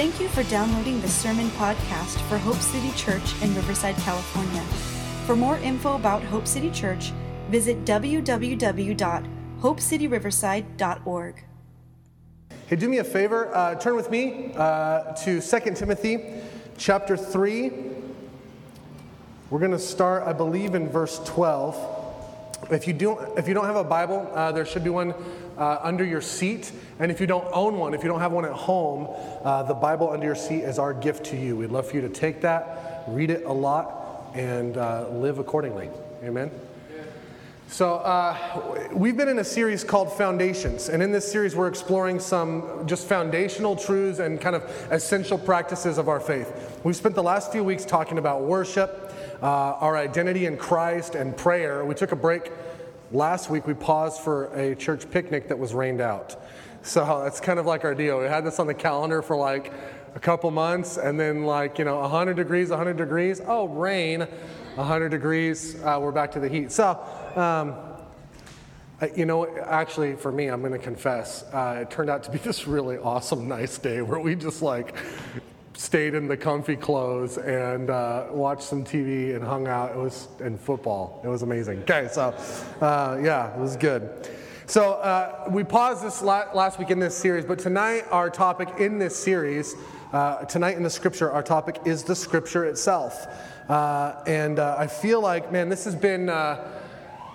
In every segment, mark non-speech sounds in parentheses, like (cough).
Thank you for downloading the sermon podcast for Hope City Church in Riverside, California. For more info about Hope City Church, visit www.hopecityriverside.org. Hey, do me a favor. Uh, turn with me uh, to 2 Timothy chapter 3. We're going to start, I believe, in verse 12. If you don't, if you don't have a Bible, uh, there should be one uh, under your seat. And if you don't own one, if you don't have one at home, uh, the Bible under your seat is our gift to you. We'd love for you to take that, read it a lot, and uh, live accordingly. Amen. So, uh, we've been in a series called Foundations, and in this series, we're exploring some just foundational truths and kind of essential practices of our faith. We've spent the last few weeks talking about worship, uh, our identity in Christ, and prayer. We took a break last week. We paused for a church picnic that was rained out. So, it's kind of like our deal. We had this on the calendar for like a couple months, and then, like, you know, 100 degrees, 100 degrees, oh, rain. 100 degrees, uh, we're back to the heat. So, um, you know, actually, for me, I'm going to confess, uh, it turned out to be (laughs) this really awesome, nice day where we just like stayed in the comfy clothes and uh, watched some TV and hung out. It was in football. It was amazing. Okay, so uh, yeah, it was good. So uh, we paused this last week in this series, but tonight our topic in this series, uh, tonight in the scripture, our topic is the scripture itself. Uh, and uh, I feel like, man, this has been,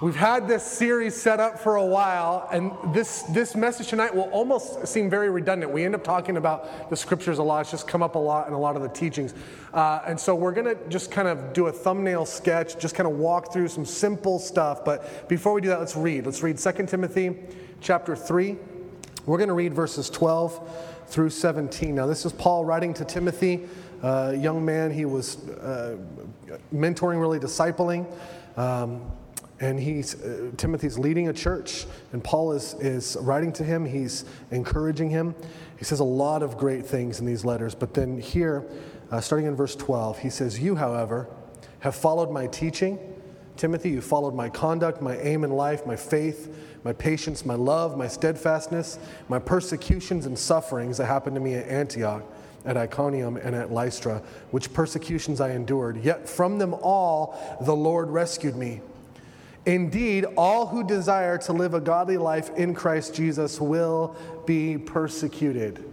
we've had this series set up for a while, and this, this message tonight will almost seem very redundant. We end up talking about the scriptures a lot, it's just come up a lot in a lot of the teachings. Uh, and so we're going to just kind of do a thumbnail sketch, just kind of walk through some simple stuff. But before we do that, let's read. Let's read 2 Timothy chapter 3. We're going to read verses 12 through 17. Now, this is Paul writing to Timothy uh, young man. He was uh, mentoring, really discipling. Um, and he's, uh, Timothy's leading a church, and Paul is, is writing to him. He's encouraging him. He says a lot of great things in these letters, but then here, uh, starting in verse 12, he says, You, however, have followed my teaching. Timothy, you followed my conduct, my aim in life, my faith, my patience, my love, my steadfastness, my persecutions and sufferings that happened to me at Antioch at Iconium and at Lystra, which persecutions I endured. Yet from them all the Lord rescued me. Indeed, all who desire to live a godly life in Christ Jesus will be persecuted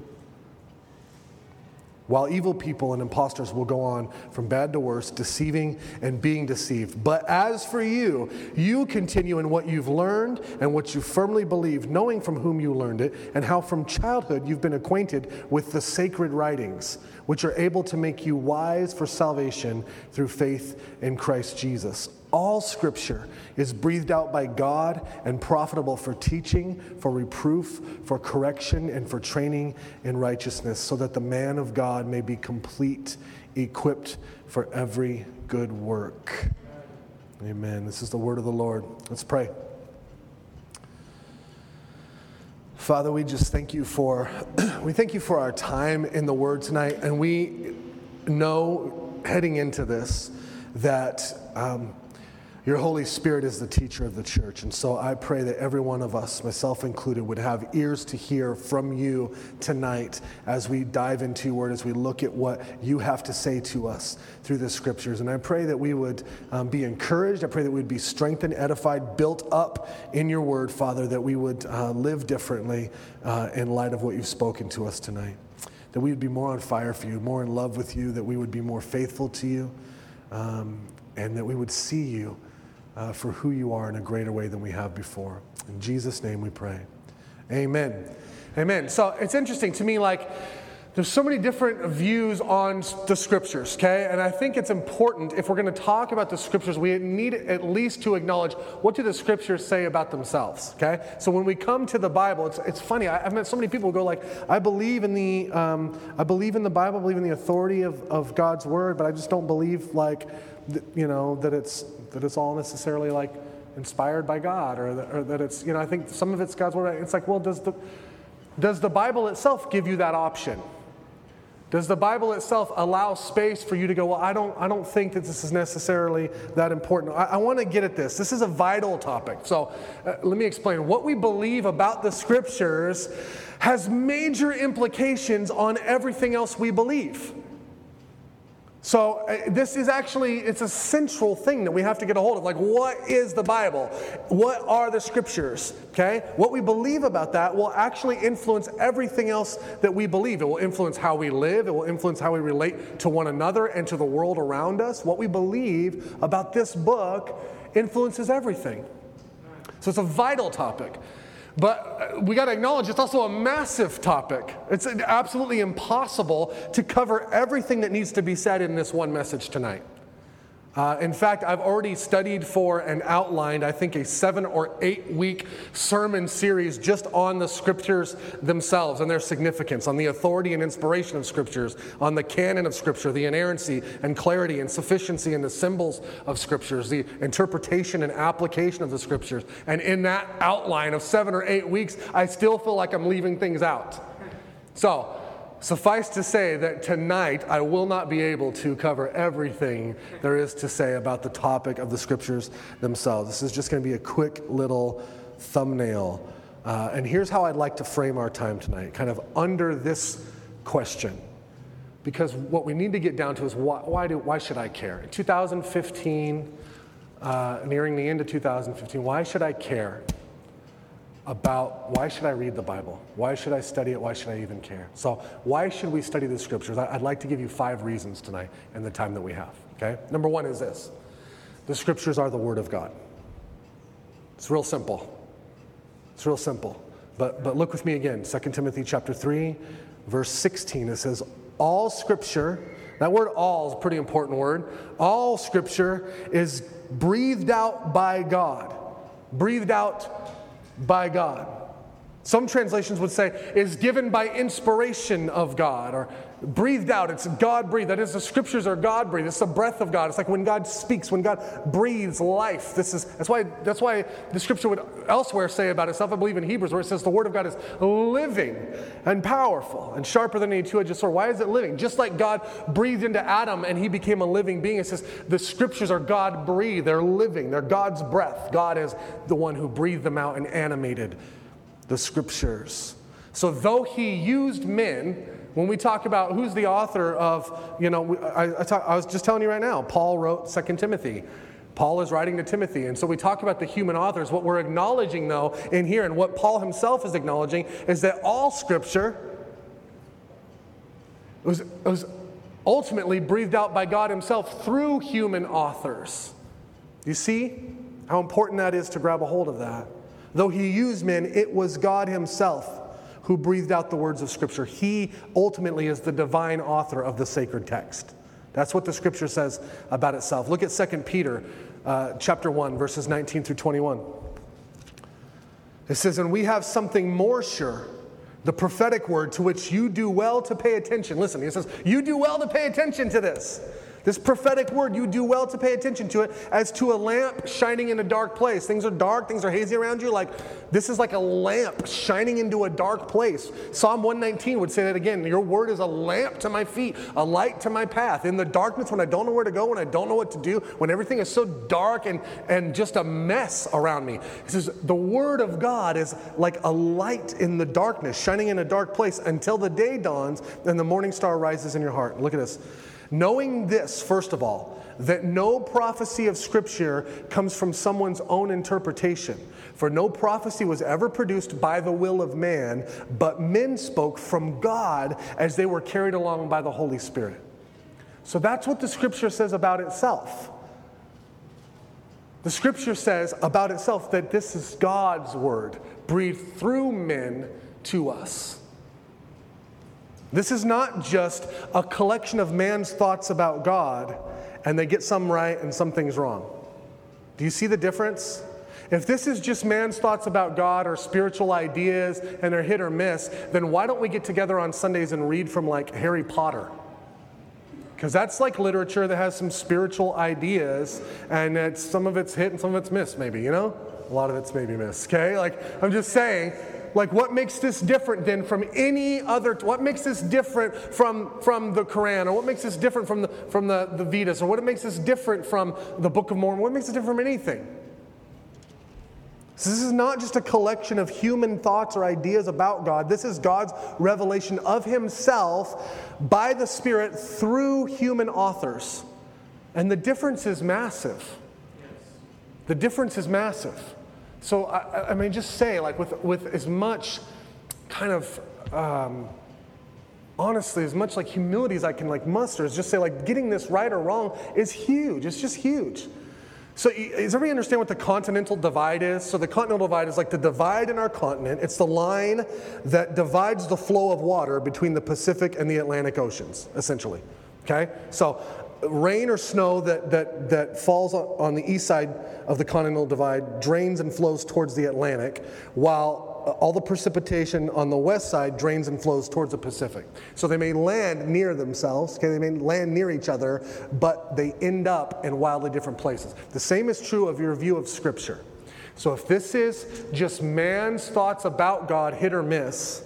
while evil people and impostors will go on from bad to worse, deceiving and being deceived. But as for you, you continue in what you've learned and what you firmly believe, knowing from whom you learned it, and how from childhood you've been acquainted with the sacred writings, which are able to make you wise for salvation through faith in Christ Jesus. All scripture is breathed out by God and profitable for teaching, for reproof, for correction, and for training in righteousness, so that the man of God may be complete, equipped for every good work. Amen. This is the word of the Lord. Let's pray. Father, we just thank you for (clears throat) we thank you for our time in the word tonight, and we know heading into this that um, your Holy Spirit is the teacher of the church. And so I pray that every one of us, myself included, would have ears to hear from you tonight as we dive into your word, as we look at what you have to say to us through the scriptures. And I pray that we would um, be encouraged. I pray that we'd be strengthened, edified, built up in your word, Father, that we would uh, live differently uh, in light of what you've spoken to us tonight. That we would be more on fire for you, more in love with you, that we would be more faithful to you, um, and that we would see you uh, for who you are in a greater way than we have before. In Jesus' name we pray. Amen. Amen. So it's interesting to me, like, there's so many different views on the scriptures, okay? And I think it's important if we're going to talk about the scriptures, we need at least to acknowledge what do the scriptures say about themselves, okay? So when we come to the Bible, it's, it's funny. I, have met so many people who go like, I believe in the, um, I believe in the Bible, I believe in the authority of, of God's word, but I just don't believe like, you know, that it's that it's all necessarily like inspired by God or that, or that it's, you know, I think some of it's God's word. It's like, well, does the, does the Bible itself give you that option? Does the Bible itself allow space for you to go, well, I don't, I don't think that this is necessarily that important? I, I want to get at this. This is a vital topic. So uh, let me explain. What we believe about the scriptures has major implications on everything else we believe. So uh, this is actually it's a central thing that we have to get a hold of. Like what is the Bible? What are the scriptures? Okay? What we believe about that will actually influence everything else that we believe. It will influence how we live, it will influence how we relate to one another and to the world around us. What we believe about this book influences everything. So it's a vital topic. But uh, we got to acknowledge it's also a massive topic. It's absolutely impossible to cover everything that needs to be said in this one message tonight. Uh, in fact, I've already studied for and outlined, I think, a seven or eight week sermon series just on the scriptures themselves and their significance, on the authority and inspiration of scriptures, on the canon of scripture, the inerrancy and clarity and sufficiency and the symbols of scriptures, the interpretation and application of the scriptures. And in that outline of seven or eight weeks, I still feel like I'm leaving things out. So, Suffice to say that tonight I will not be able to cover everything there is to say about the topic of the scriptures themselves. This is just going to be a quick little thumbnail. Uh, and here's how I'd like to frame our time tonight, kind of under this question. Because what we need to get down to is why, why, do, why should I care? In 2015, uh, nearing the end of 2015, why should I care? About why should I read the Bible? Why should I study it? Why should I even care? So, why should we study the scriptures? I'd like to give you five reasons tonight in the time that we have. Okay? Number one is this the scriptures are the Word of God. It's real simple. It's real simple. But, but look with me again 2 Timothy chapter 3, verse 16. It says, All scripture, that word all is a pretty important word. All scripture is breathed out by God. Breathed out by God. Some translations would say is given by inspiration of God or breathed out. It's God breathed. That is, the scriptures are God breathed. It's the breath of God. It's like when God speaks, when God breathes life. This is that's why that's why the scripture would elsewhere say about itself. I believe in Hebrews where it says the word of God is living and powerful and sharper than any two-edged sword. Why is it living? Just like God breathed into Adam and he became a living being. It says the scriptures are God breathed. They're living. They're God's breath. God is the one who breathed them out and animated the scriptures. So though he used men when we talk about who's the author of, you know, I, I, talk, I was just telling you right now, Paul wrote Second Timothy. Paul is writing to Timothy. And so we talk about the human authors. What we're acknowledging, though, in here, and what Paul himself is acknowledging, is that all scripture was, was ultimately breathed out by God himself through human authors. You see how important that is to grab a hold of that? Though he used men, it was God himself who breathed out the words of Scripture. He ultimately is the divine author of the sacred text. That's what the Scripture says about itself. Look at 2 Peter uh, chapter 1, verses 19 through 21. It says, And we have something more sure, the prophetic word to which you do well to pay attention. Listen, he says, You do well to pay attention to this. This prophetic word, you do well to pay attention to it as to a lamp shining in a dark place. Things are dark, things are hazy around you. Like this is like a lamp shining into a dark place. Psalm 119 would say that again. Your word is a lamp to my feet, a light to my path. In the darkness, when I don't know where to go, when I don't know what to do, when everything is so dark and, and just a mess around me. He says, the word of God is like a light in the darkness, shining in a dark place until the day dawns and the morning star rises in your heart. Look at this. Knowing this, first of all, that no prophecy of Scripture comes from someone's own interpretation. For no prophecy was ever produced by the will of man, but men spoke from God as they were carried along by the Holy Spirit. So that's what the Scripture says about itself. The Scripture says about itself that this is God's word, breathed through men to us. This is not just a collection of man's thoughts about God and they get some right and some things wrong. Do you see the difference? If this is just man's thoughts about God or spiritual ideas and they're hit or miss, then why don't we get together on Sundays and read from like Harry Potter? Because that's like literature that has some spiritual ideas and it's, some of it's hit and some of it's missed, maybe, you know? A lot of it's maybe missed, okay? Like, I'm just saying, like what makes this different than from any other, what makes this different from, from the Quran, or what makes this different from the, from the, the Vedas, or what makes this different from the Book of Mormon, what makes it different from anything? So this is not just a collection of human thoughts or ideas about God. This is God's revelation of Himself by the Spirit through human authors. And the difference is massive. The difference is massive. So, I, I mean, just say, like, with, with as much kind of, um, honestly, as much like humility as I can, like, muster, is just say, like, getting this right or wrong is huge. It's just huge. So, does everybody understand what the continental divide is? So, the continental divide is like the divide in our continent. It's the line that divides the flow of water between the Pacific and the Atlantic Oceans, essentially. Okay? So, rain or snow that, that, that falls on the east side of the continental divide drains and flows towards the Atlantic, while uh, all the precipitation on the west side drains and flows towards the Pacific. So they may land near themselves, okay, they may land near each other, but they end up in wildly different places. The same is true of your view of Scripture. So if this is just man's thoughts about God, hit or miss,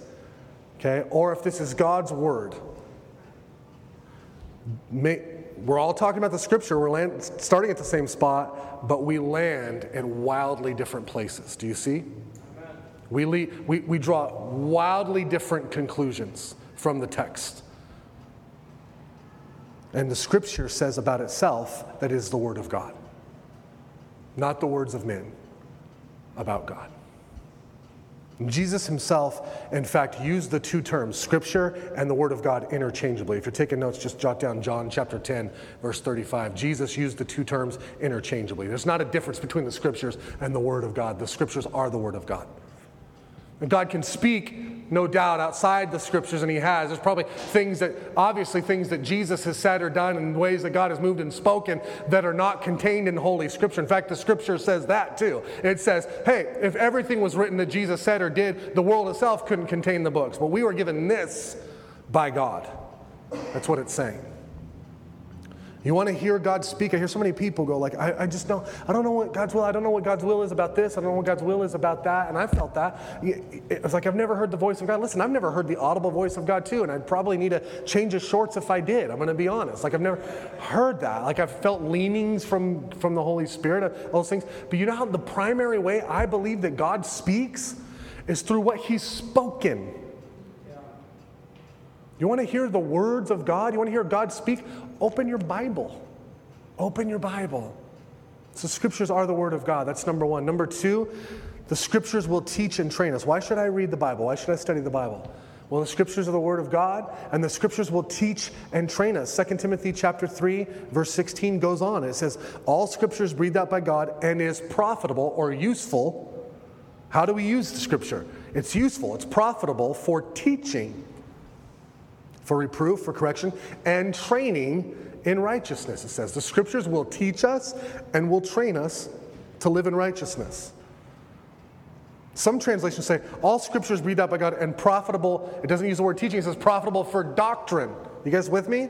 okay, or if this is God's Word, may, we're all talking about the Scripture, we're land, starting at the same spot, but we land in wildly different places. Do you see? We, we, we draw wildly different conclusions from the text. And the scripture says about itself that it is the word of God, not the words of men about God. Jesus himself, in fact, used the two terms, scripture and the word of God, interchangeably. If you're taking notes, just jot down John chapter 10, verse 35. Jesus used the two terms interchangeably. There's not a difference between the scriptures and the word of God. The scriptures are the word of God. And God can speak, no doubt, outside the scriptures, and He has. There's probably things that, obviously, things that Jesus has said or done in ways that God has moved and spoken that are not contained in Holy Scripture. In fact, the Scripture says that too. It says, hey, if everything was written that Jesus said or did, the world itself couldn't contain the books. But we were given this by God. That's what it's saying. You want to hear God speak? I hear so many people go like, I, I, just don't, I don't know what God's will, I don't know what God's will is about this, I don't know what God's will is about that. And I felt that. It's like I've never heard the voice of God. Listen, I've never heard the audible voice of God too, and I'd probably need to change his shorts if I did. I'm going to be honest. Like I've never heard that. Like I've felt leanings from, from the Holy Spirit, uh, all those things. But you know how the primary way I believe that God speaks is through what he's spoken. You want to hear the words of God? You want to hear God speak? Open your Bible. Open your Bible. So, scriptures are the Word of God. That's number one. Number two, the scriptures will teach and train us. Why should I read the Bible? Why should I study the Bible? Well, the scriptures are the word of God, and the scriptures will teach and train us. 2 Timothy chapter 3, verse 16 goes on. It says, All scriptures breathed out by God and is profitable or useful. How do we use the scripture? It's useful, it's profitable for teaching, for reproof, for correction, and training in righteousness. It says the scriptures will teach us and will train us to live in righteousness. Some translations say all scriptures breathed out by God and profitable. It doesn't use the word teaching, it says profitable for doctrine. You guys with me?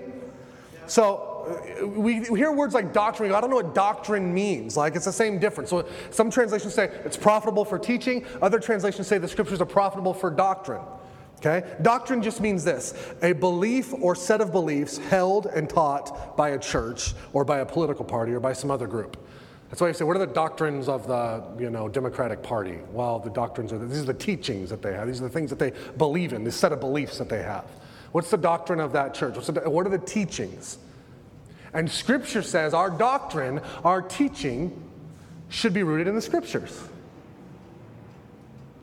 So uh, we hear words like doctrine. I don't know what doctrine means. Like it's the same difference. So some translations say it's profitable for teaching. Other translations say the scriptures are profitable for doctrine. Okay? Doctrine just means this a belief or set of beliefs held and taught by a church or by a political party or by some other group. That's why you say, what are the doctrines of the you know, Democratic Party? Well, the doctrines are, these are the teachings that they have. These are the things that they believe in, this set of beliefs that they have. What's the doctrine of that church? The, what are the teachings? And Scripture says our doctrine, our teaching, should be rooted in the Scriptures.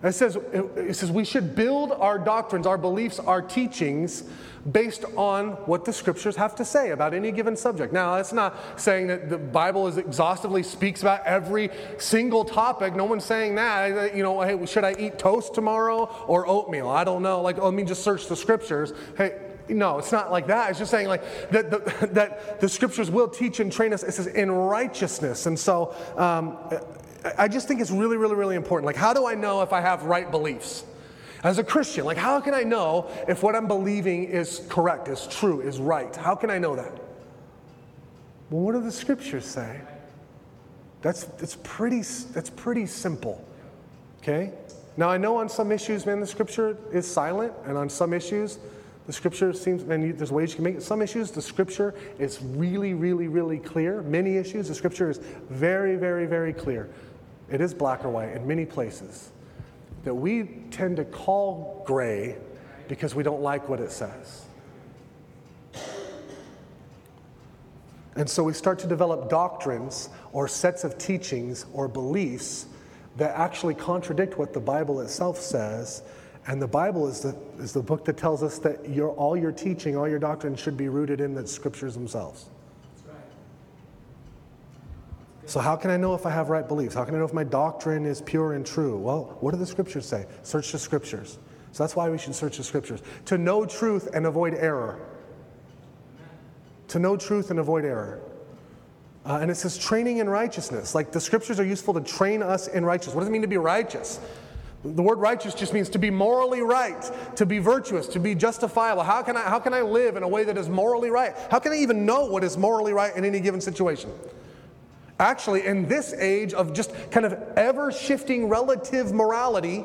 It says, it says we should build our doctrines, our beliefs, our teachings based on what the scriptures have to say about any given subject. Now, that's not saying that the Bible is exhaustively speaks about every single topic. No one's saying that. You know, hey, should I eat toast tomorrow or oatmeal? I don't know. Like, let me just search the scriptures. Hey, no, it's not like that. It's just saying like that the, (laughs) that the scriptures will teach and train us. It says in righteousness, and so um, I just think it's really, really, really important. Like, how do I know if I have right beliefs? As a Christian, like, how can I know if what I'm believing is correct, is true, is right? How can I know that? Well, what do the scriptures say? That's, that's, pretty, that's pretty simple, okay? Now, I know on some issues, man, the scripture is silent, and on some issues, the scripture seems, and there's ways you can make it. Some issues, the scripture is really, really, really clear. Many issues, the scripture is very, very, very clear. It is black or white in many places that we tend to call gray because we don't like what it says. And so we start to develop doctrines or sets of teachings or beliefs that actually contradict what the Bible itself says. And the Bible is the, is the book that tells us that your, all your teaching, all your doctrine should be rooted in the scriptures themselves. So, how can I know if I have right beliefs? How can I know if my doctrine is pure and true? Well, what do the scriptures say? Search the scriptures. So, that's why we should search the scriptures to know truth and avoid error. To know truth and avoid error. Uh, and it says training in righteousness. Like the scriptures are useful to train us in righteousness. What does it mean to be righteous? The word righteous just means to be morally right, to be virtuous, to be justifiable. How can I, how can I live in a way that is morally right? How can I even know what is morally right in any given situation? Actually, in this age of just kind of ever shifting relative morality,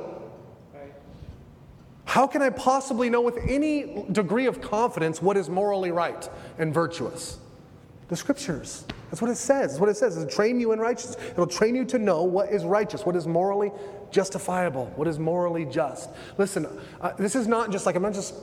how can I possibly know with any degree of confidence what is morally right and virtuous? The scriptures. That's what it says. That's what it says. It'll train you in righteousness. It'll train you to know what is righteous, what is morally justifiable, what is morally just. Listen, uh, this is not just like, I'm not just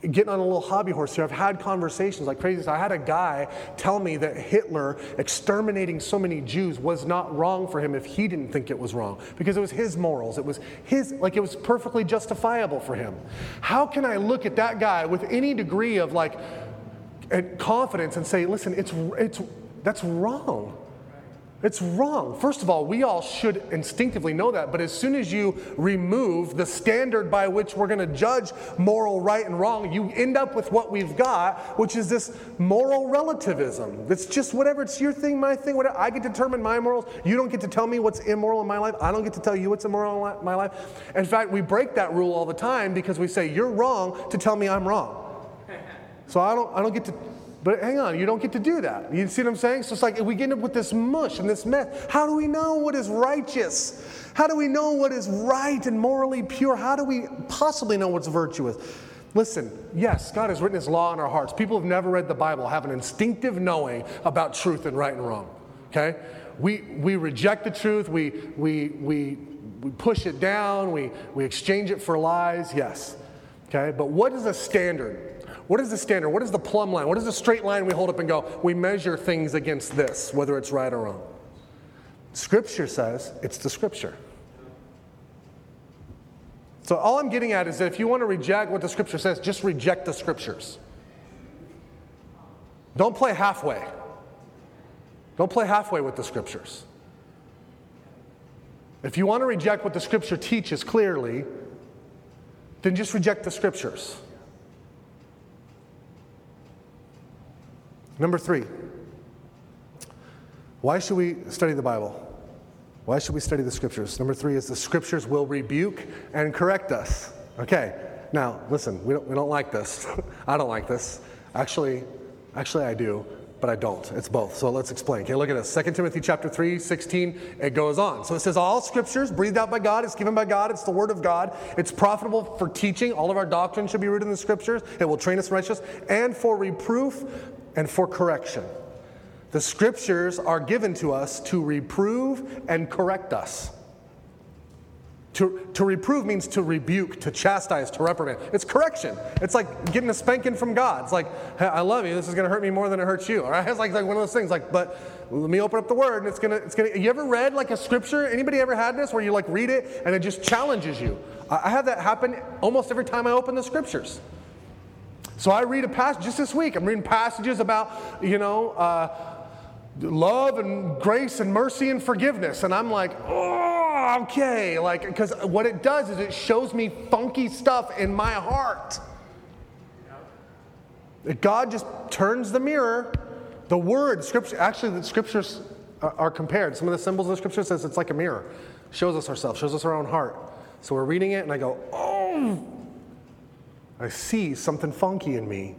getting on a little hobby horse here. I've had conversations like crazy. I had a guy tell me that Hitler exterminating so many Jews was not wrong for him if he didn't think it was wrong because it was his morals. It was his, like it was perfectly justifiable for him. How can I look at that guy with any degree of like confidence and say, listen, it's, it's, that's wrong? It's wrong. First of all, we all should instinctively know that, but as soon as you remove the standard by which we're going to judge moral right and wrong, you end up with what we've got, which is this moral relativism. It's just whatever, it's your thing, my thing, whatever. I get to determine my morals. You don't get to tell me what's immoral in my life. I don't get to tell you what's immoral in my life. In fact, we break that rule all the time because we say, you're wrong to tell me I'm wrong. (laughs) So I don't, I don't get to but hang on, you don't get to do that. You see what I'm saying? So it's like we get up with this mush and this mess. How do we know what is righteous? How do we know what is right and morally pure? How do we possibly know what's virtuous? Listen, yes, God has written His law in our hearts. People who've never read the Bible have an instinctive knowing about truth and right and wrong. Okay? We, we reject the truth, we, we, we, we push it down, we, we exchange it for lies, yes. Okay? But what is a standard? What is the standard? What is the plumb line? What is the straight line we hold up and go, we measure things against this, whether it's right or wrong? Scripture says it's the scripture. So, all I'm getting at is that if you want to reject what the scripture says, just reject the scriptures. Don't play halfway. Don't play halfway with the scriptures. If you want to reject what the scripture teaches clearly, then just reject the scriptures. Number three, why should we study the Bible? Why should we study the scriptures? Number three is the scriptures will rebuke and correct us. Okay, now listen, we don't, we don't like this. (laughs) I don't like this. Actually, actually I do, but I don't. It's both. So let's explain. Okay, look at this. 2 Timothy chapter 3, 16, it goes on. So it says, All scriptures breathed out by God, it's given by God, it's the word of God. It's profitable for teaching. All of our doctrine should be rooted in the scriptures. It will train us righteous, and for reproof and for correction. The scriptures are given to us to reprove and correct us. To, to reprove means to rebuke, to chastise, to reprimand. It's correction. It's like getting a spanking from God. It's like, hey, I love you. This is going to hurt me more than it hurts you. All right? (laughs) It's like, like one of those things. Like, but let me open up the word, and it's gonna, it's gonna. You ever read like a scripture? Anybody ever had this where you like read it and it just challenges you? I, I have that happen almost every time I open the scriptures. So I read a passage just this week. I'm reading passages about, you know, uh, love and grace and mercy and forgiveness. And I'm like, oh, okay. Like, because what it does is it shows me funky stuff in my heart. God just turns the mirror. The word, scripture, actually, the scriptures are compared. Some of the symbols of the scripture says it's like a mirror, shows us ourselves, shows us our own heart. So we're reading it, and I go, oh, I see something funky in me.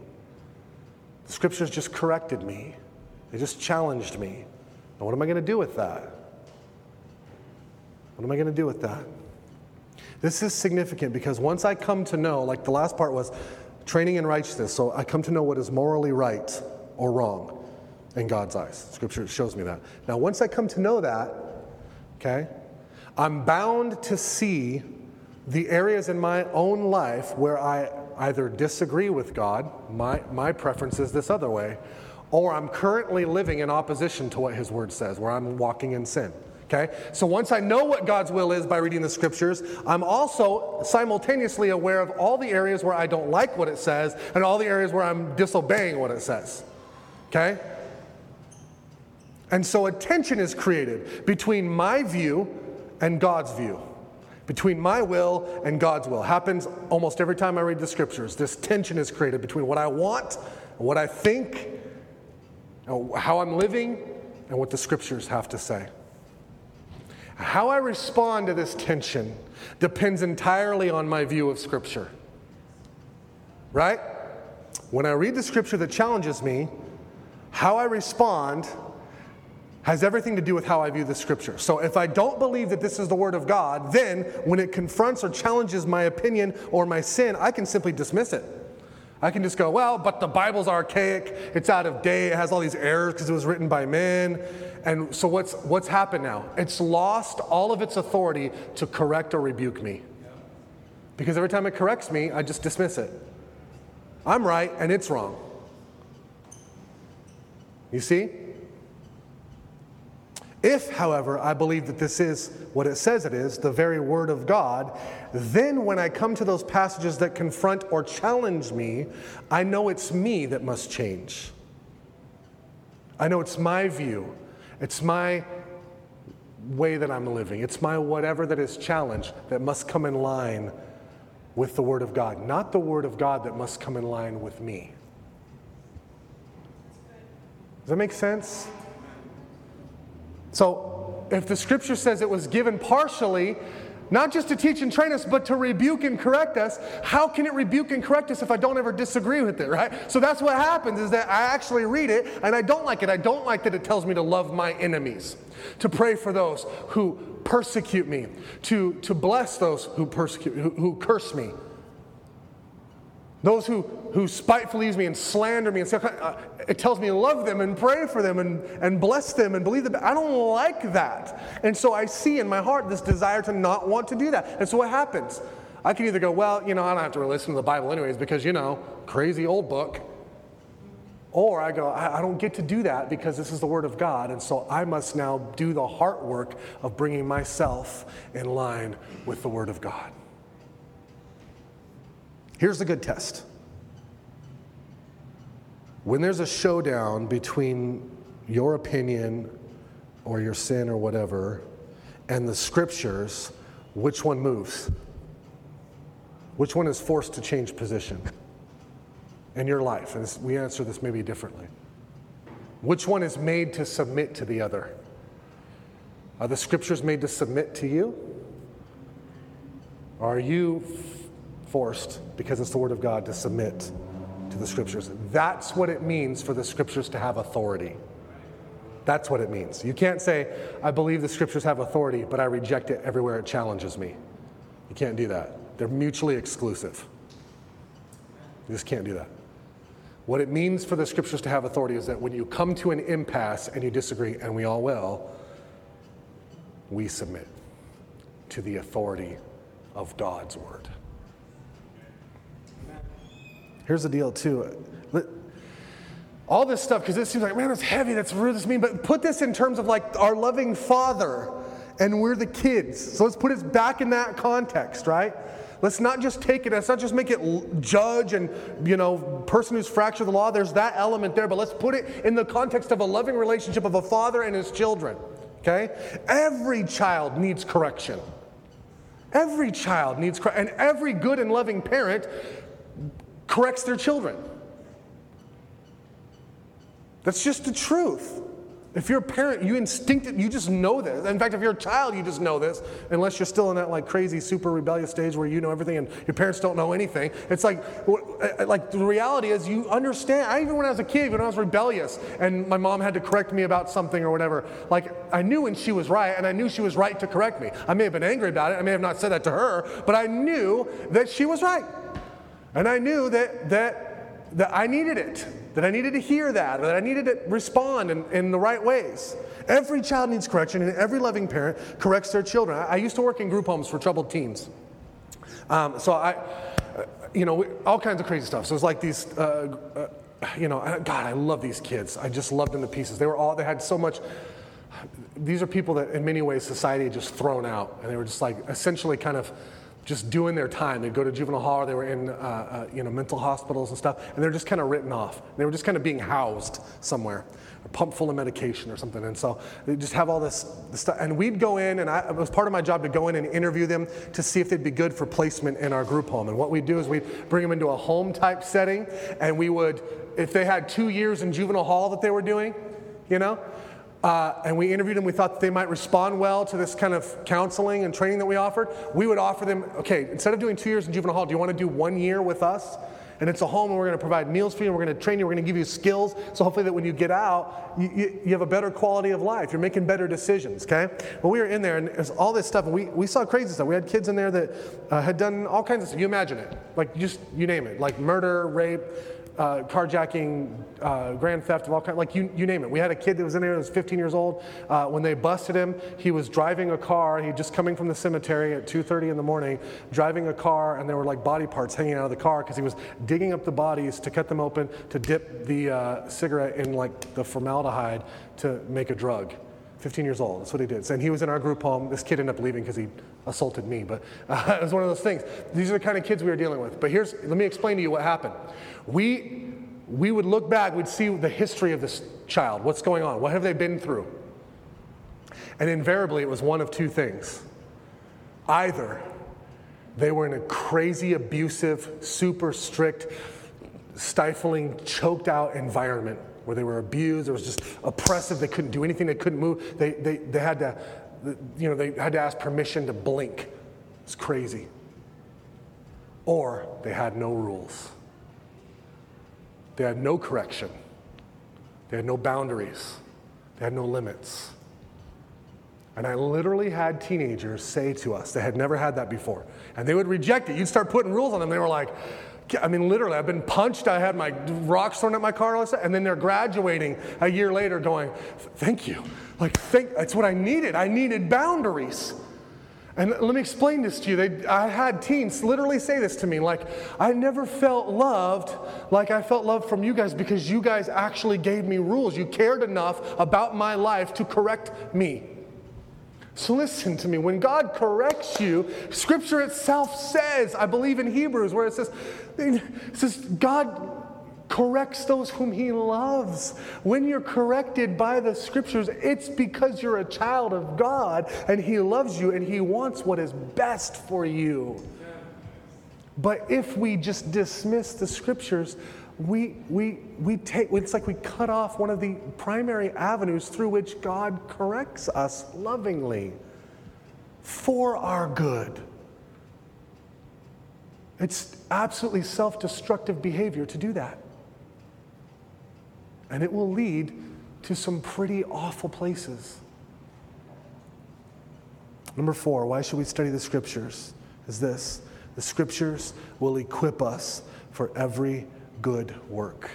The scriptures just corrected me, they just challenged me. Now what am I going to do with that? What am I going to do with that? This is significant because once I come to know, like the last part was training in righteousness, so I come to know what is morally right or wrong in God's eyes. Scripture shows me that. Now, once I come to know that, okay, I'm bound to see the areas in my own life where I either disagree with God, my, my preference is this other way, or I'm currently living in opposition to what His Word says, where I'm walking in sin. Okay? So once I know what God's will is by reading the scriptures, I'm also simultaneously aware of all the areas where I don't like what it says and all the areas where I'm disobeying what it says. Okay? And so a tension is created between my view and God's view. Between my will and God's will. Happens almost every time I read the scriptures. This tension is created between what I want and what I think, how I'm living, and what the scriptures have to say. How I respond to this tension depends entirely on my view of Scripture. Right? When I read the Scripture that challenges me, how I respond has everything to do with how I view the Scripture. So if I don't believe that this is the Word of God, then when it confronts or challenges my opinion or my sin, I can simply dismiss it. I can just go, well, but the Bible's archaic, it's out of date, it has all these errors because it was written by men. And so what's, what's happened now? It's lost all of its authority to correct or rebuke me. Because every time it corrects me, I just dismiss it. I'm right and it's wrong. You see? If, however, I believe that this is what it says it is, the very Word of God, then when I come to those passages that confront or challenge me, I know it's me that must change. I know it's my view, it's my way that I'm living, it's my whatever that is challenged that must come in line with the Word of God, not the Word of God that must come in line with me. Does that make sense? So, if the scripture says it was given partially, not just to teach and train us, but to rebuke and correct us, how can it rebuke and correct us if I don't ever disagree with it, right? So that's what happens is that I actually read it and I don't like it. I don't like that it tells me to love my enemies, to pray for those who persecute me, to, to bless those who persecute, who, who curse me. Those who, who spitefully use me and slander me and say, uh, it tells me to love them and pray for them and, and bless them and believe them. I don't like that. And so I see in my heart this desire to not want to do that. And so what happens? I can either go, well, you know, I don't have to listen to the Bible anyways because, you know, crazy old book. Or I go, I, I don't get to do that because this is the Word of God. And so I must now do the heart work of bringing myself in line with the Word of God. Here's the good test. When there's a showdown between your opinion or your sin or whatever and the scriptures, which one moves? Which one is forced to change position in your life? And we answer this maybe differently. Which one is made to submit to the other? Are the scriptures made to submit to you? Are you forced, because it's the Word of God, to submit to the Scriptures. That's what it means for the Scriptures to have authority. That's what it means. You can't say, I believe the Scriptures have authority, but I reject it everywhere it challenges me. You can't do that. They're mutually exclusive. You just can't do that. What it means for the Scriptures to have authority is that when you come to an impasse and you disagree, and we all will, we submit to the authority of God's Word. Here's the deal, too. All this stuff, because it seems like, man, it's heavy, that's really this mean, but put this in terms of like our loving father and we're the kids. So let's put it back in that context, right? Let's not just take it, let's not just make it judge and, you know, person who's fractured the law. There's that element there, but let's put it in the context of a loving relationship of a father and his children, okay? Every child needs correction. Every child needs correction. And every good and loving parent corrects their children. That's just the truth. If you're a parent, you instinctive, you just know this. In fact, if you're a child, you just know this, unless you're still in that like crazy, super rebellious stage where you know everything and your parents don't know anything. It's like, uh, like the reality is you understand. I even when I was a kid, when I was rebellious, and my mom had to correct me about something or whatever, like I knew when she was right, and I knew she was right to correct me. I may have been angry about it. I may have not said that to her, but I knew that she was right, and I knew that that that I needed it, that I needed to hear that, that I needed to respond in, in the right ways. Every child needs correction, and every loving parent corrects their children. I, I used to work in group homes for troubled teens. Um, so I, you know, all kinds of crazy stuff. So it's like these, uh, uh, you know, God, I love these kids. I just loved them to pieces. They were all, they had so much. These are people that, in many ways, society had just thrown out, and they were just like essentially kind of just doing their time. They'd go to juvenile hall, or they were in uh, uh, you know, mental hospitals and stuff, and they're just kind of written off. They were just kind of being housed somewhere, or pumped full of medication or something. And so they just have all this, this stuff. And we'd go in, and I, it was part of my job to go in and interview them to see if they'd be good for placement in our group home. And what we'd do is we'd bring them into a home type setting, and we would, if they had two years in juvenile hall that they were doing, you know, uh, and we interviewed them. We thought that they might respond well to this kind of counseling and training that we offered. We would offer them, okay, instead of doing two years in juvenile hall, do you want to do one year with us? And it's a home, and we're going to provide meals for you, and we're going to train you, we're going to give you skills, so hopefully that when you get out, you, you, you have a better quality of life. You're making better decisions, okay? Well, we were in there, and there's all this stuff, and we, we saw crazy stuff. We had kids in there that uh, had done all kinds of stuff. You imagine it. Like, just, you name it. Like murder, rape, uh, carjacking, uh, grand theft of all kinds, like you, you name it. We had a kid that was in there that was 15 years old. Uh, when they busted him, he was driving a car. He just coming from the cemetery at 2.30 in the morning, driving a car, and there were like body parts hanging out of the car because he was digging up the bodies to cut them open, to dip the uh, cigarette in like the formaldehyde to make a drug. 15 years old. That's what he did. And he was in our group home. This kid ended up leaving because he assaulted me, but uh, (laughs) it was one of those things. These are the kind of kids we were dealing with. But here's, let me explain to you what happened. We, we would look back, we'd see the history of this child. What's going on? What have they been through? And invariably, it was one of two things. Either they were in a crazy, abusive, super strict, stifling, choked out environment where they were abused, it was just oppressive, they couldn't do anything, they couldn't move, they, they, they had to, you know, they had to ask permission to blink. It's crazy. Or they had no rules. They had no correction. They had no boundaries. They had no limits. And I literally had teenagers say to us, they had never had that before, and they would reject it. You'd start putting rules on them. They were like, I mean, literally, I've been punched. I had my rocks thrown at my car, and then they're graduating a year later going, Thank you. Like, thank, that's what I needed. I needed boundaries. And let me explain this to you. They, I had teens literally say this to me like, I never felt loved like I felt loved from you guys because you guys actually gave me rules. You cared enough about my life to correct me. So listen to me. When God corrects you, Scripture itself says, I believe in Hebrews, where it says, it says God corrects those whom he loves. When you're corrected by the scriptures, it's because you're a child of God and he loves you and he wants what is best for you. But if we just dismiss the scriptures, we, we, we take, it's like we cut off one of the primary avenues through which God corrects us lovingly for our good. It's absolutely self destructive behavior to do that. And it will lead to some pretty awful places. Number four, why should we study the scriptures? Is this the scriptures will equip us for every good work.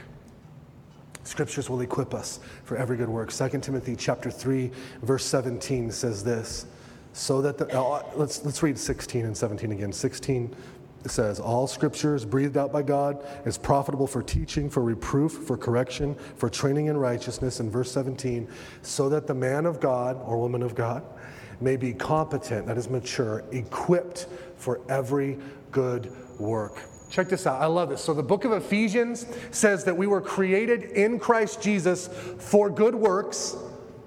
Scriptures will equip us for every good work. 2 Timothy chapter 3, verse 17 says this. So that the, uh, let's, let's read 16 and 17 again. 16 it says, All scripture is breathed out by God, is profitable for teaching, for reproof, for correction, for training in righteousness. In verse 17, so that the man of God or woman of God may be competent, that is mature, equipped for every good work. Check this out. I love this. So, the book of Ephesians says that we were created in Christ Jesus for good works.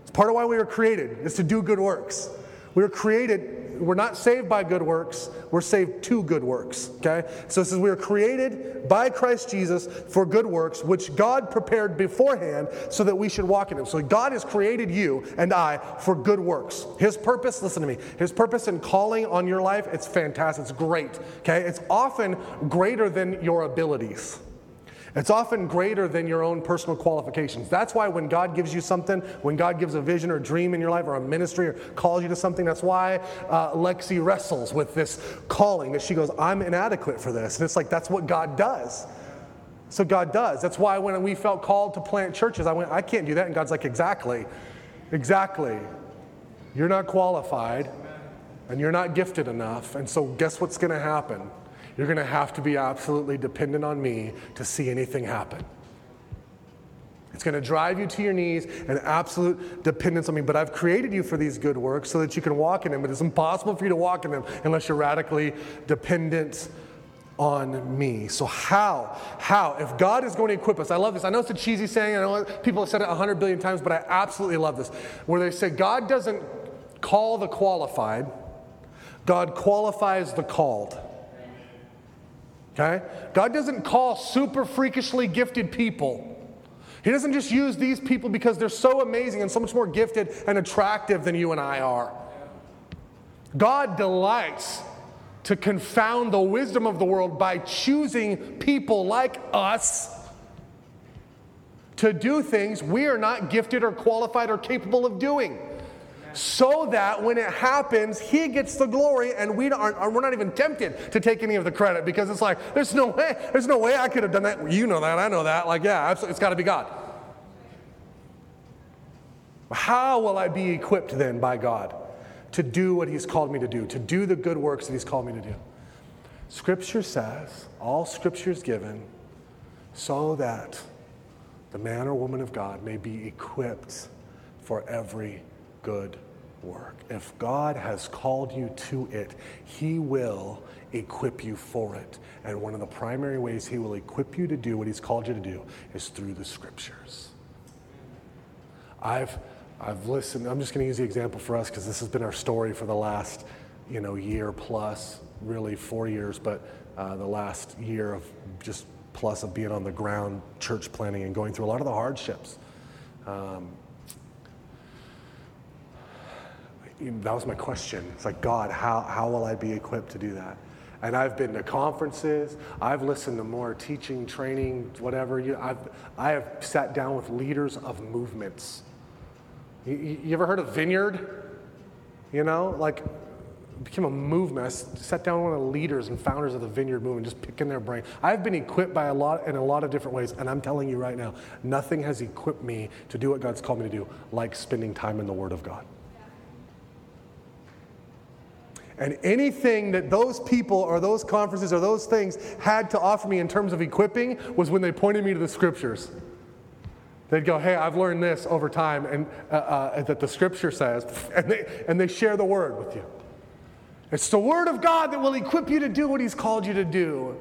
It's part of why we were created, is to do good works. We were created we're not saved by good works, we're saved to good works. Okay? So it says we are created by Christ Jesus for good works, which God prepared beforehand so that we should walk in them. So God has created you and I for good works. His purpose, listen to me, his purpose in calling on your life, it's fantastic, it's great. Okay? It's often greater than your abilities. It's often greater than your own personal qualifications. That's why when God gives you something, when God gives a vision or dream in your life or a ministry or calls you to something, that's why uh, Lexi wrestles with this calling that she goes, I'm inadequate for this. And it's like, that's what God does. So God does. That's why when we felt called to plant churches, I went, I can't do that. And God's like, exactly, exactly. You're not qualified and you're not gifted enough. And so guess what's going to happen? You're going to have to be absolutely dependent on me to see anything happen. It's going to drive you to your knees and absolute dependence on me. But I've created you for these good works so that you can walk in them. But it's impossible for you to walk in them unless you're radically dependent on me. So, how? How? If God is going to equip us, I love this. I know it's a cheesy saying, I know people have said it a hundred billion times, but I absolutely love this. Where they say, God doesn't call the qualified, God qualifies the called. Okay? God doesn't call super freakishly gifted people. He doesn't just use these people because they're so amazing and so much more gifted and attractive than you and I are. God delights to confound the wisdom of the world by choosing people like us to do things we are not gifted or qualified or capable of doing so that when it happens, he gets the glory and we aren't, we're not even tempted to take any of the credit because it's like, there's no way, there's no way I could have done that. You know that, I know that. Like, yeah, it's got to be God. How will I be equipped then by God to do what he's called me to do, to do the good works that he's called me to do? Scripture says, all scripture is given so that the man or woman of God may be equipped for every good work. If God has called you to it, He will equip you for it. And one of the primary ways He will equip you to do what He's called you to do is through the scriptures. I've, I've listened, I'm just going to use the example for us because this has been our story for the last you know, year plus, really four years, but uh, the last year of just plus of being on the ground, church planting, and going through a lot of the hardships. Um, that was my question. It's like, God, how, how will I be equipped to do that? And I've been to conferences. I've listened to more teaching, training, whatever. I've, I have sat down with leaders of movements. You, you ever heard of Vineyard? You know, like became a movement. I sat down with one of the leaders and founders of the Vineyard movement, just picking their brain. I've been equipped by a lot in a lot of different ways, and I'm telling you right now, nothing has equipped me to do what God's called me to do, like spending time in the Word of God. And anything that those people or those conferences or those things had to offer me in terms of equipping was when they pointed me to the scriptures. They'd go, Hey, I've learned this over time, and uh, uh, that the scripture says, and they, and they share the word with you. It's the word of God that will equip you to do what He's called you to do.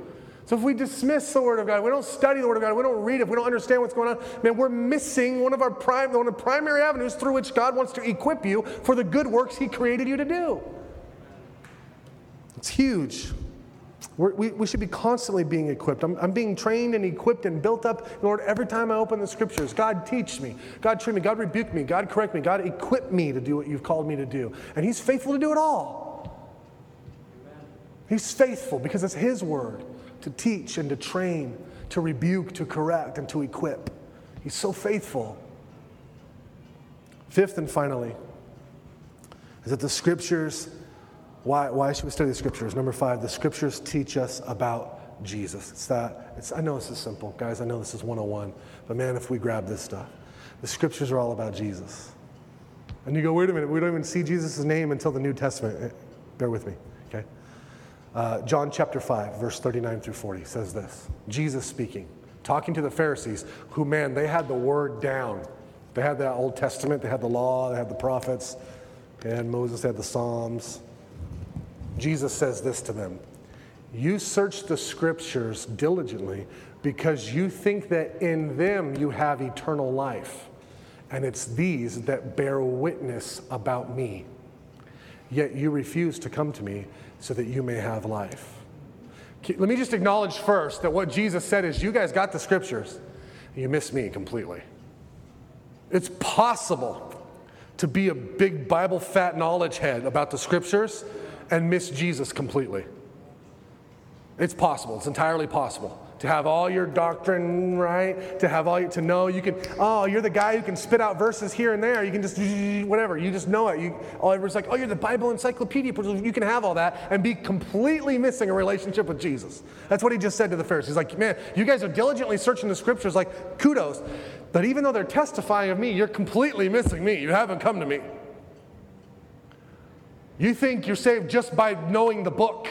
So if we dismiss the Word of God, we don't study the Word of God, we don't read it, we don't understand what's going on, man, we're missing one of our prime, one of the primary avenues through which God wants to equip you for the good works He created you to do. It's huge. We're, we we, should be constantly being equipped. I'm, I'm, being trained and equipped and built up, Lord, every time I open the scriptures. God, teach me. God, train me. God, rebuke me. God, correct me. God, equip me to do what you've called me to do. And He's faithful to do it all. He's faithful because it's His word to teach and to train, to rebuke, to correct, and to equip. He's so faithful. Fifth and finally, is that the scriptures why, why should we study the scriptures? Number five, the scriptures teach us about Jesus. It's that, it's, I know this is simple. Guys, I know this is 101. But man, if we grab this stuff, the scriptures are all about Jesus. And you go, wait a minute, we don't even see Jesus' name until the New Testament. Eh, bear with me, okay? Uh, John chapter 5, verse 39 through 40 says this Jesus speaking, talking to the Pharisees, who, man, they had the word down. They had the Old Testament, they had the law, they had the prophets, and Moses had the Psalms. Jesus says this to them You search the scriptures diligently because you think that in them you have eternal life. And it's these that bear witness about me. yet you refuse to come to me so that you may have life. Let me just acknowledge first that what Jesus said is, You guys got the scriptures, you miss me completely. It's possible to be a big Bible fat knowledge head about the scriptures and miss Jesus completely. It's possible, it's entirely possible to have all your doctrine right, to have all your, to know you can, oh, you're the guy who can spit out verses here and there. You can just, whatever, you just know it. You, oh, everyone's like, oh, you're the Bible encyclopedia. You can have all that and be completely missing a relationship with Jesus. That's what he just said to the Pharisees. He's like, man, you guys are diligently searching the scriptures, like, kudos. But even though they're testifying of me, you're completely missing me. You haven't come to me. You think you're saved just by knowing the book.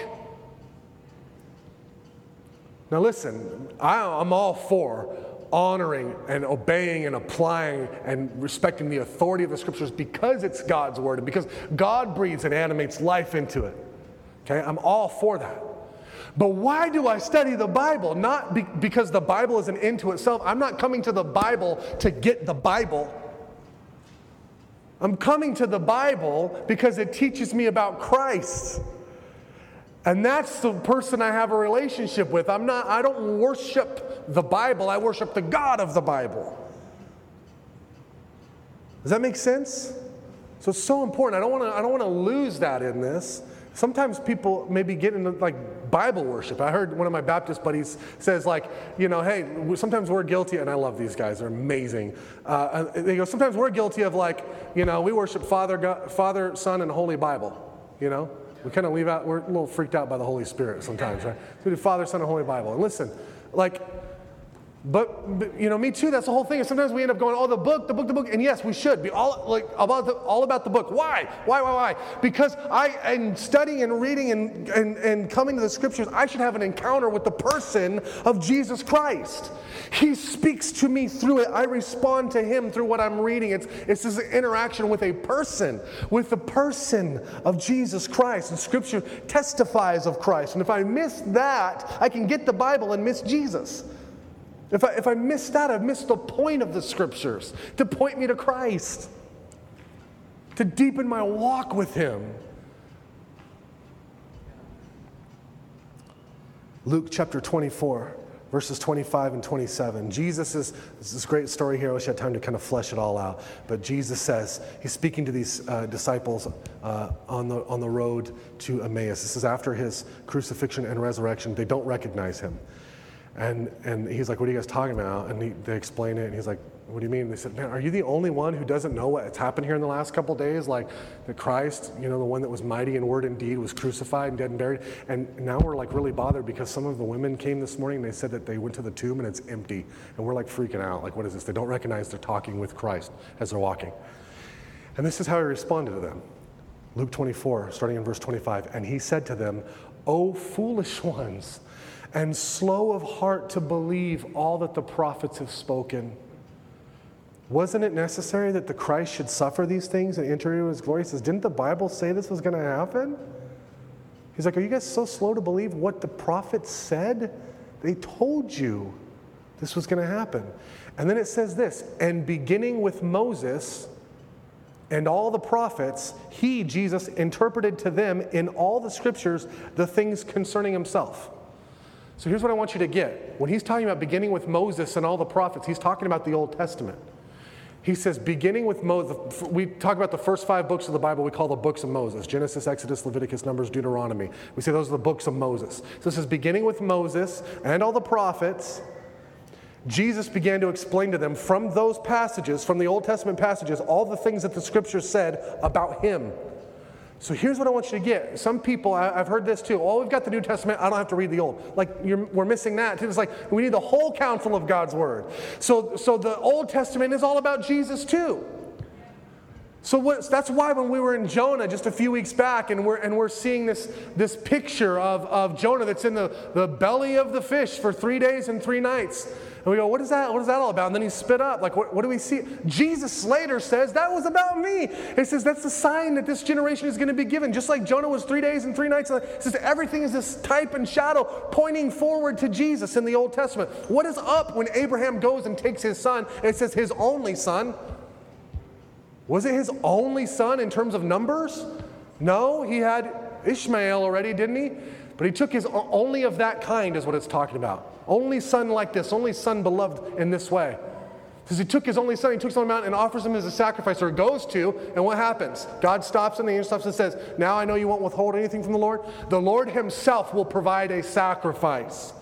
Now, listen, I, am all for honoring and obeying and applying and respecting the authority of the scriptures because it's God's word and because God breathes and animates life into it. Okay, I'm all for that. But why do I study the Bible? Not be- because the Bible is an end to itself. I'm not coming to the Bible to get the Bible. I'm coming to the Bible because it teaches me about Christ. And that's the person I have a relationship with. I'm not, I don't worship the Bible, I worship the God of the Bible. Does that make sense? So it's so important. I don't want to I don't want to lose that in this. Sometimes people maybe get into like Bible worship. I heard one of my Baptist buddies says like, you know, hey, sometimes we're guilty, and I love these guys. They're amazing. Uh, they go, sometimes we're guilty of like, you know, we worship Father, God, Father, Son, and Holy Bible. You know, we kind of leave out, we're a little freaked out by the Holy Spirit sometimes, right? So we do Father, Son, and Holy Bible. And listen, like, but, but, you know, me too. That's the whole thing. And sometimes we end up going, "Oh, the book, the book, the book." And yes, we should be all like about the, all about the book. Why? Why? Why? Why? Because I, in studying and reading and, and and coming to the scriptures, I should have an encounter with the person of Jesus Christ. He speaks to me through it. I respond to Him through what I'm reading. It's it's this interaction with a person, with the person of Jesus Christ. And Scripture testifies of Christ. And if I miss that, I can get the Bible and miss Jesus. If I, if I miss that, I've missed the point of the scriptures to point me to Christ, to deepen my walk with Him. Luke chapter 24, verses 25 and 27. Jesus is, this is great story here. I wish I had time to kind of flesh it all out. But Jesus says, He's speaking to these uh, disciples uh, on, the, on the road to Emmaus. This is after His crucifixion and resurrection. They don't recognize Him. And, and he's like, What are you guys talking about? And he, they explain it, and he's like, What do you mean? They said, Man, are you the only one who doesn't know what's happened here in the last couple days? Like, that Christ, you know, the one that was mighty in word and deed, was crucified and dead and buried. And now we're like really bothered because some of the women came this morning and they said that they went to the tomb and it's empty. And we're like freaking out. Like, what is this? They don't recognize they're talking with Christ as they're walking. And this is how he responded to them. Luke 24, starting in verse 25. And he said to them, O foolish ones and slow of heart to believe all that the prophets have spoken. Wasn't it necessary that the Christ should suffer these things and enter into his glory? He says, Didn't the Bible say this was going to happen? He's like, Are you guys so slow to believe what the prophets said? They told you this was going to happen. And then it says this, and beginning with Moses and all the prophets, he, Jesus, interpreted to them in all the scriptures the things concerning himself. So here's what I want you to get. When he's talking about beginning with Moses and all the prophets, he's talking about the Old Testament. He says, beginning with Moses, we talk about the first five books of the Bible we call the books of Moses Genesis, Exodus, Leviticus, Numbers, Deuteronomy. We say those are the books of Moses. So this is beginning with Moses and all the prophets. Jesus began to explain to them from those passages, from the Old Testament passages, all the things that the scriptures said about him. So here's what I want you to get. Some people, I, have heard this too. Oh, we've got the New Testament. I don't have to read the Old. Like we're missing that. It's like we need the whole counsel of God's word. So, so the Old Testament is all about Jesus too. So what, that's why when we were in Jonah just a few weeks back, and we're, and we're seeing this, this picture of, of Jonah that's in the, the belly of the fish for three days and three nights. And we go, what is that? What is that all about? And then he spit up. Like, what, what do we see? Jesus later says, that was about me. He says, that's the sign that this generation is going to be given. Just like Jonah was three days and three nights. Uh, he says, everything is this type and shadow pointing forward to Jesus in the Old Testament. What is up when Abraham goes and takes his son, and it says his only son? Was it his only son in terms of numbers? No, he had Ishmael already, didn't he? But he took his only of that kind, is what it's talking about. Only son like this, only son beloved in this way. Because he took his only son, he took him on the mountain and offers him as a sacrifice, or goes to, and what happens? God stops him, the angel stops and says, Now I know you won't withhold anything from the Lord. The Lord himself will provide a sacrifice.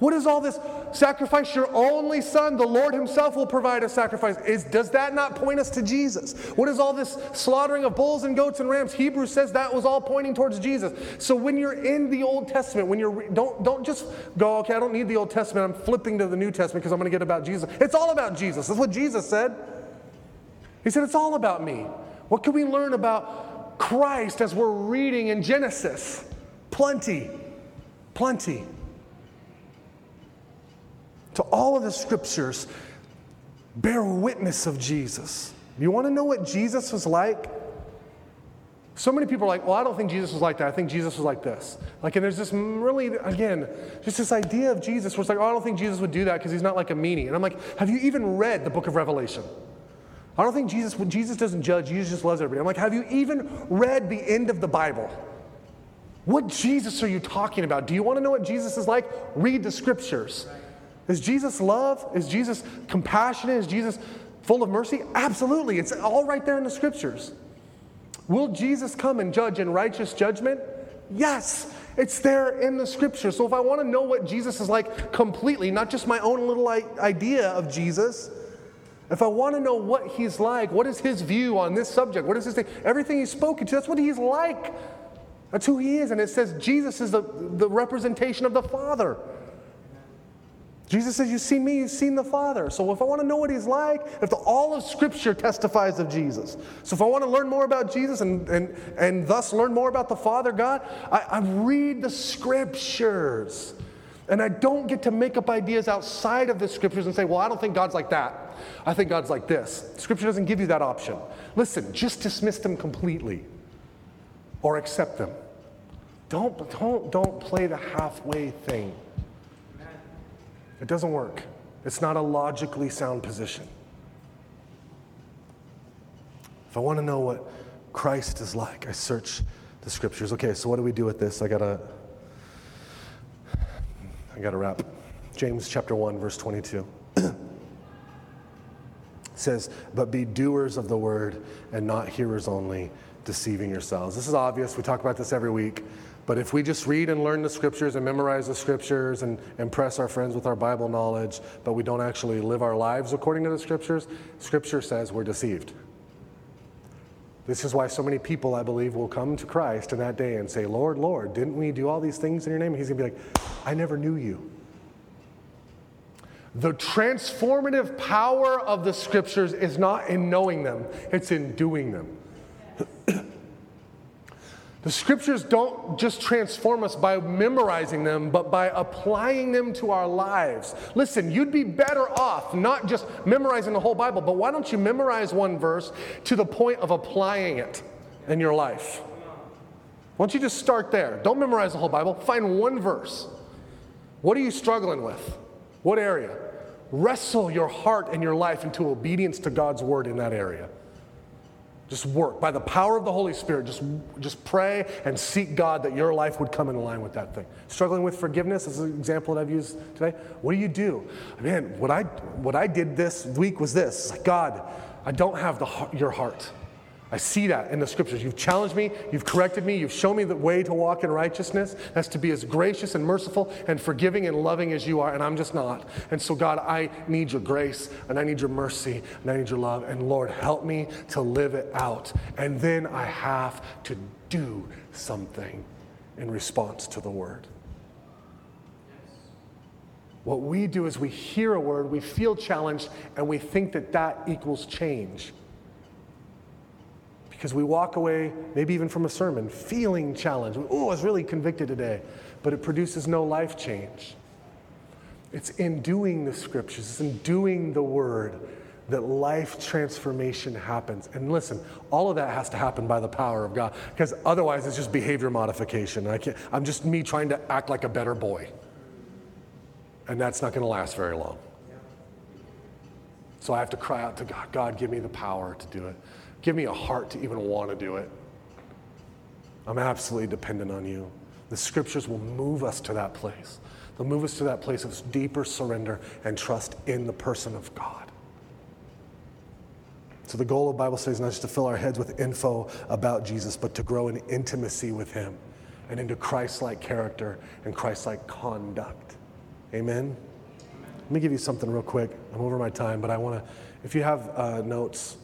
What is all this? Sacrifice your only son. The Lord Himself will provide a sacrifice. Is, does that not point us to Jesus? What is all this slaughtering of bulls and goats and rams? Hebrews says that was all pointing towards Jesus. So when you're in the Old Testament, when you're don't don't just go, okay, I don't need the Old Testament. I'm flipping to the New Testament because I'm going to get about Jesus. It's all about Jesus. That's what Jesus said. He said it's all about me. What can we learn about Christ as we're reading in Genesis? Plenty, plenty to all of the scriptures bear witness of Jesus. You want to know what Jesus was like? So many people are like, well, I don't think Jesus was like that. I think Jesus was like this. Like, and there's this really, again, just this idea of Jesus where it's like, oh, I don't think Jesus would do that because he's not like a meanie. And I'm like, have you even read the book of Revelation? I don't think Jesus, Jesus doesn't judge, Jesus just loves everybody. I'm like, have you even read the end of the Bible? What Jesus are you talking about? Do you want to know what Jesus is like? Read the scriptures. Is Jesus love? Is Jesus compassionate? Is Jesus full of mercy? Absolutely. It's all right there in the scriptures. Will Jesus come and judge in righteous judgment? Yes, it's there in the scripture. So if I want to know what Jesus is like completely, not just my own little idea of Jesus, if I want to know what he's like, what is his view on this subject, what is his thing, everything he's spoken to, that's what he's like. That's who he is. And it says Jesus is the, the representation of the Father. Jesus says, You've seen me, you've seen the Father. So if I want to know what he's like, if the, all of Scripture testifies of Jesus, so if I want to learn more about Jesus and, and, and thus learn more about the Father God, I, I read the Scriptures. And I don't get to make up ideas outside of the Scriptures and say, Well, I don't think God's like that. I think God's like this. Scripture doesn't give you that option. Listen, just dismiss them completely or accept them. Don't, don't, don't play the halfway thing. It doesn't work. It's not a logically sound position. If I want to know what Christ is like, I search the scriptures. Okay, so what do we do with this? I gotta I gotta wrap. James chapter 1, verse 22. (clears throat) says, But be doers of the word and not hearers only, deceiving yourselves. This is obvious. We talk about this every week. But if we just read and learn the scriptures and memorize the scriptures and impress our friends with our Bible knowledge, but we don't actually live our lives according to the scriptures, scripture says we're deceived. This is why so many people, I believe, will come to Christ in that day and say, Lord, Lord, didn't we do all these things in your name? And he's going to be like, I never knew you. The transformative power of the scriptures is not in knowing them, it's in doing them. (clears throat) The scriptures don't just transform us by memorizing them, but by applying them to our lives. Listen, you'd be better off not just memorizing the whole Bible, but why don't you memorize one verse to the point of applying it in your life? Why don't you just start there? Don't memorize the whole Bible, find one verse. What are you struggling with? What area? Wrestle your heart and your life into obedience to God's word in that area. Just work. By the power of the Holy Spirit, just, just pray and seek God that your life would come in line with that thing. Struggling with forgiveness is an example that I've used today. What do you do? Man, what I, what I did this week was this God, I don't have the, your heart. I see that in the scriptures. You've challenged me, you've corrected me, you've shown me the way to walk in righteousness. That's to be as gracious and merciful and forgiving and loving as you are, and I'm just not. And so, God, I need your grace and I need your mercy and I need your love. And Lord, help me to live it out. And then I have to do something in response to the word. What we do is we hear a word, we feel challenged, and we think that that equals change because we walk away, maybe even from a sermon, feeling challenged. Oh, I was really convicted today, but it produces no life change. It's in doing the scriptures, it's in doing the word that life transformation happens. And listen, all of that has to happen by the power of God, because otherwise it's just behavior modification. I can't, I'm just me trying to act like a better boy. And that's not going to last very long. So I have to cry out to God God, give me the power to do it. Give me a heart to even want to do it. I'm absolutely dependent on you. The scriptures will move us to that place. They'll move us to that place of deeper surrender and trust in the person of God. So, the goal of Bible study is not just to fill our heads with info about Jesus, but to grow in intimacy with Him and into Christ like character and Christ like conduct. Amen? Let me give you something real quick. I'm over my time, but I want to, if you have uh, notes,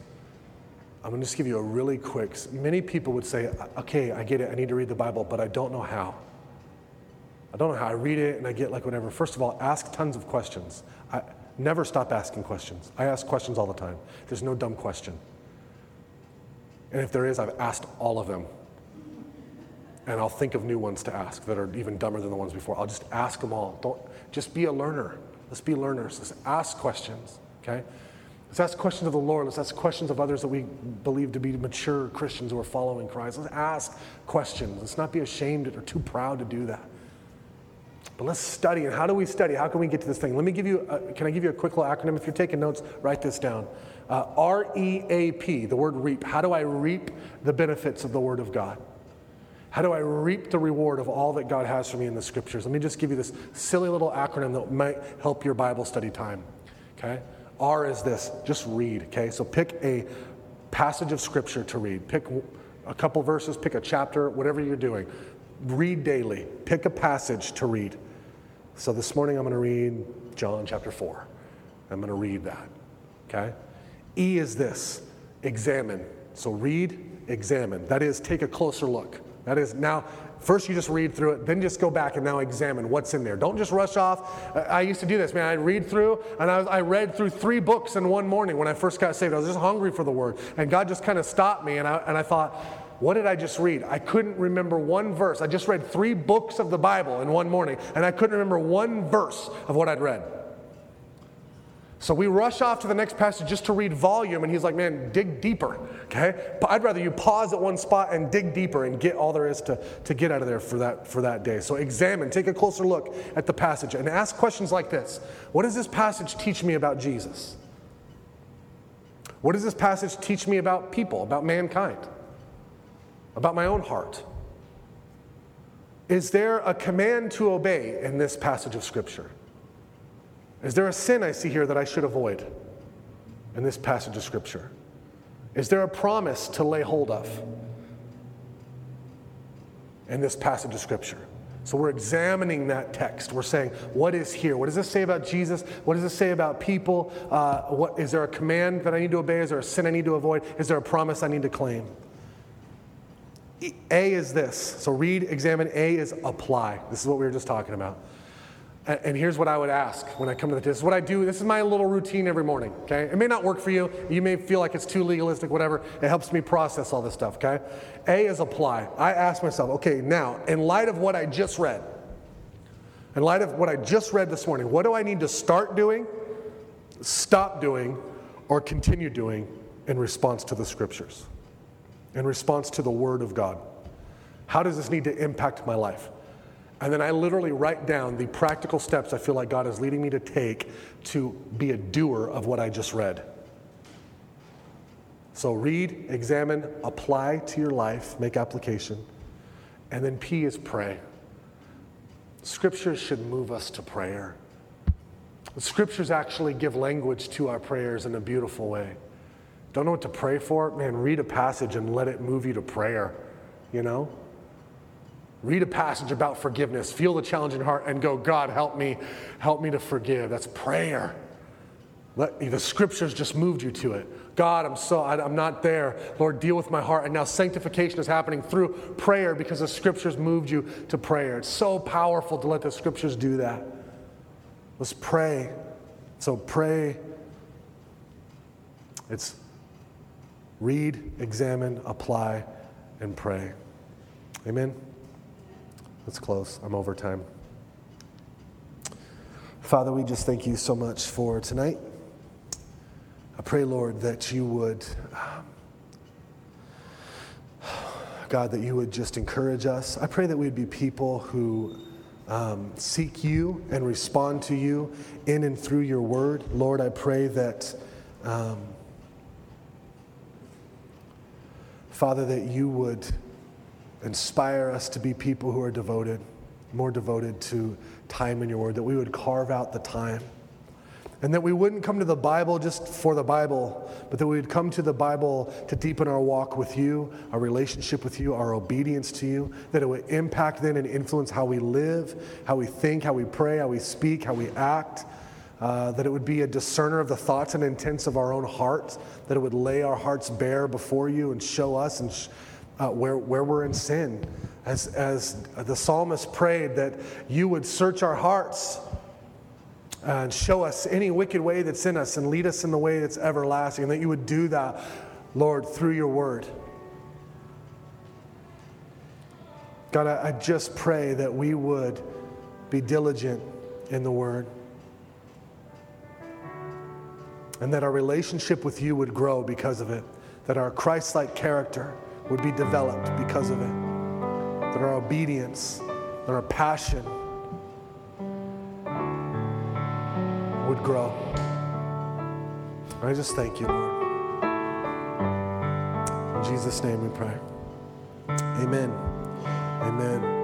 I'm going to just give you a really quick. Many people would say, okay, I get it. I need to read the Bible, but I don't know how. I don't know how. I read it and I get like whatever. First of all, ask tons of questions. I never stop asking questions. I ask questions all the time. There's no dumb question. And if there is, I've asked all of them. And I'll think of new ones to ask that are even dumber than the ones before. I'll just ask them all. Don't just be a learner. Let's be learners. Let's ask questions, okay? Let's ask questions of the Lord. Let's ask questions of others that we believe to be mature Christians who are following Christ. Let's ask questions. Let's not be ashamed or too proud to do that. But let's study. And how do we study? How can we get to this thing? Let me give you, a, can I give you a quick little acronym? If you're taking notes, write this down. Uh, R E A P, the word reap. How do I reap the benefits of the Word of God? How do I reap the reward of all that God has for me in the scriptures? Let me just give you this silly little acronym that might help your Bible study time. Okay? R is this just read. Okay? So pick a passage of scripture to read. Pick a couple verses, pick a chapter, whatever you're doing. Read daily. Pick a passage to read. So this morning I'm going to read John chapter 4. I'm going to read that. Okay? E is this examine. So read, examine. That is, take a closer look. That is, now, first you just read through it, then just go back and now examine what's in there. Don't just rush off. I used to do this, man. I read through, and I, was, I read through three books in one morning when I first got saved. I was just hungry for the word. And God just kind of stopped me, and I, and I thought, what did I just read? I couldn't remember one verse. I just read three books of the Bible in one morning, and I couldn't remember one verse of what I'd read. So we rush off to the next passage just to read volume, and he's like, man, dig deeper, okay? But I'd rather you pause at one spot and dig deeper and get all there is to, to get out of there for that, for that day. So examine, take a closer look at the passage, and ask questions like this What does this passage teach me about Jesus? What does this passage teach me about people, about mankind, about my own heart? Is there a command to obey in this passage of Scripture? Is there a sin I see here that I should avoid in this passage of Scripture? Is there a promise to lay hold of in this passage of Scripture? So we're examining that text. We're saying, what is here? What does this say about Jesus? What does this say about people? Uh, what, is there a command that I need to obey? Is there a sin I need to avoid? Is there a promise I need to claim? A is this. So read, examine. A is apply. This is what we were just talking about. And here's what I would ask when I come to the This is what I do. This is my little routine every morning, okay? It may not work for you. You may feel like it's too legalistic, whatever. It helps me process all this stuff, okay? A is apply. I ask myself, okay, now, in light of what I just read, in light of what I just read this morning, what do I need to start doing, stop doing, or continue doing in response to the scriptures, in response to the Word of God? How does this need to impact my life? And then I literally write down the practical steps I feel like God is leading me to take to be a doer of what I just read. So read, examine, apply to your life, make application. And then P is pray. Scriptures should move us to prayer. The scriptures actually give language to our prayers in a beautiful way. Don't know what to pray for? Man, read a passage and let it move you to prayer, you know? Read a passage about forgiveness, feel the challenge in heart, and go, God, help me, help me to forgive. That's prayer. Let, the scriptures just moved you to it. God, I'm so I, I'm not there. Lord, deal with my heart. And now sanctification is happening through prayer because the scriptures moved you to prayer. It's so powerful to let the scriptures do that. Let's pray. So pray. It's read, examine, apply, and pray. Amen. Let's close. I'm over time. Father, we just thank you so much for tonight. I pray, Lord, that you would, God, that you would just encourage us. I pray that we'd be people who um, seek you and respond to you in and through your word. Lord, I pray that, um, Father, that you would inspire us to be people who are devoted, more devoted to time in your word, that we would carve out the time. And that we wouldn't come to the Bible just for the Bible, but that we would come to the Bible to deepen our walk with you, our relationship with you, our obedience to you, that it would impact then and influence how we live, how we think, how we pray, how we speak, how we act. Uh, that it would be a discerner of the thoughts and intents of our own hearts, that it would lay our hearts bare before you and show us and sh- uh, where, where we're in sin. As, as the psalmist prayed, that you would search our hearts and show us any wicked way that's in us and lead us in the way that's everlasting, and that you would do that, Lord, through your word. God, I, I just pray that we would be diligent in the word. And that our relationship with you would grow because of it. That our Christ like character would be developed because of it. That our obedience that our passion would grow. I just thank you, Lord. In Jesus' name we pray. Amen. Amen.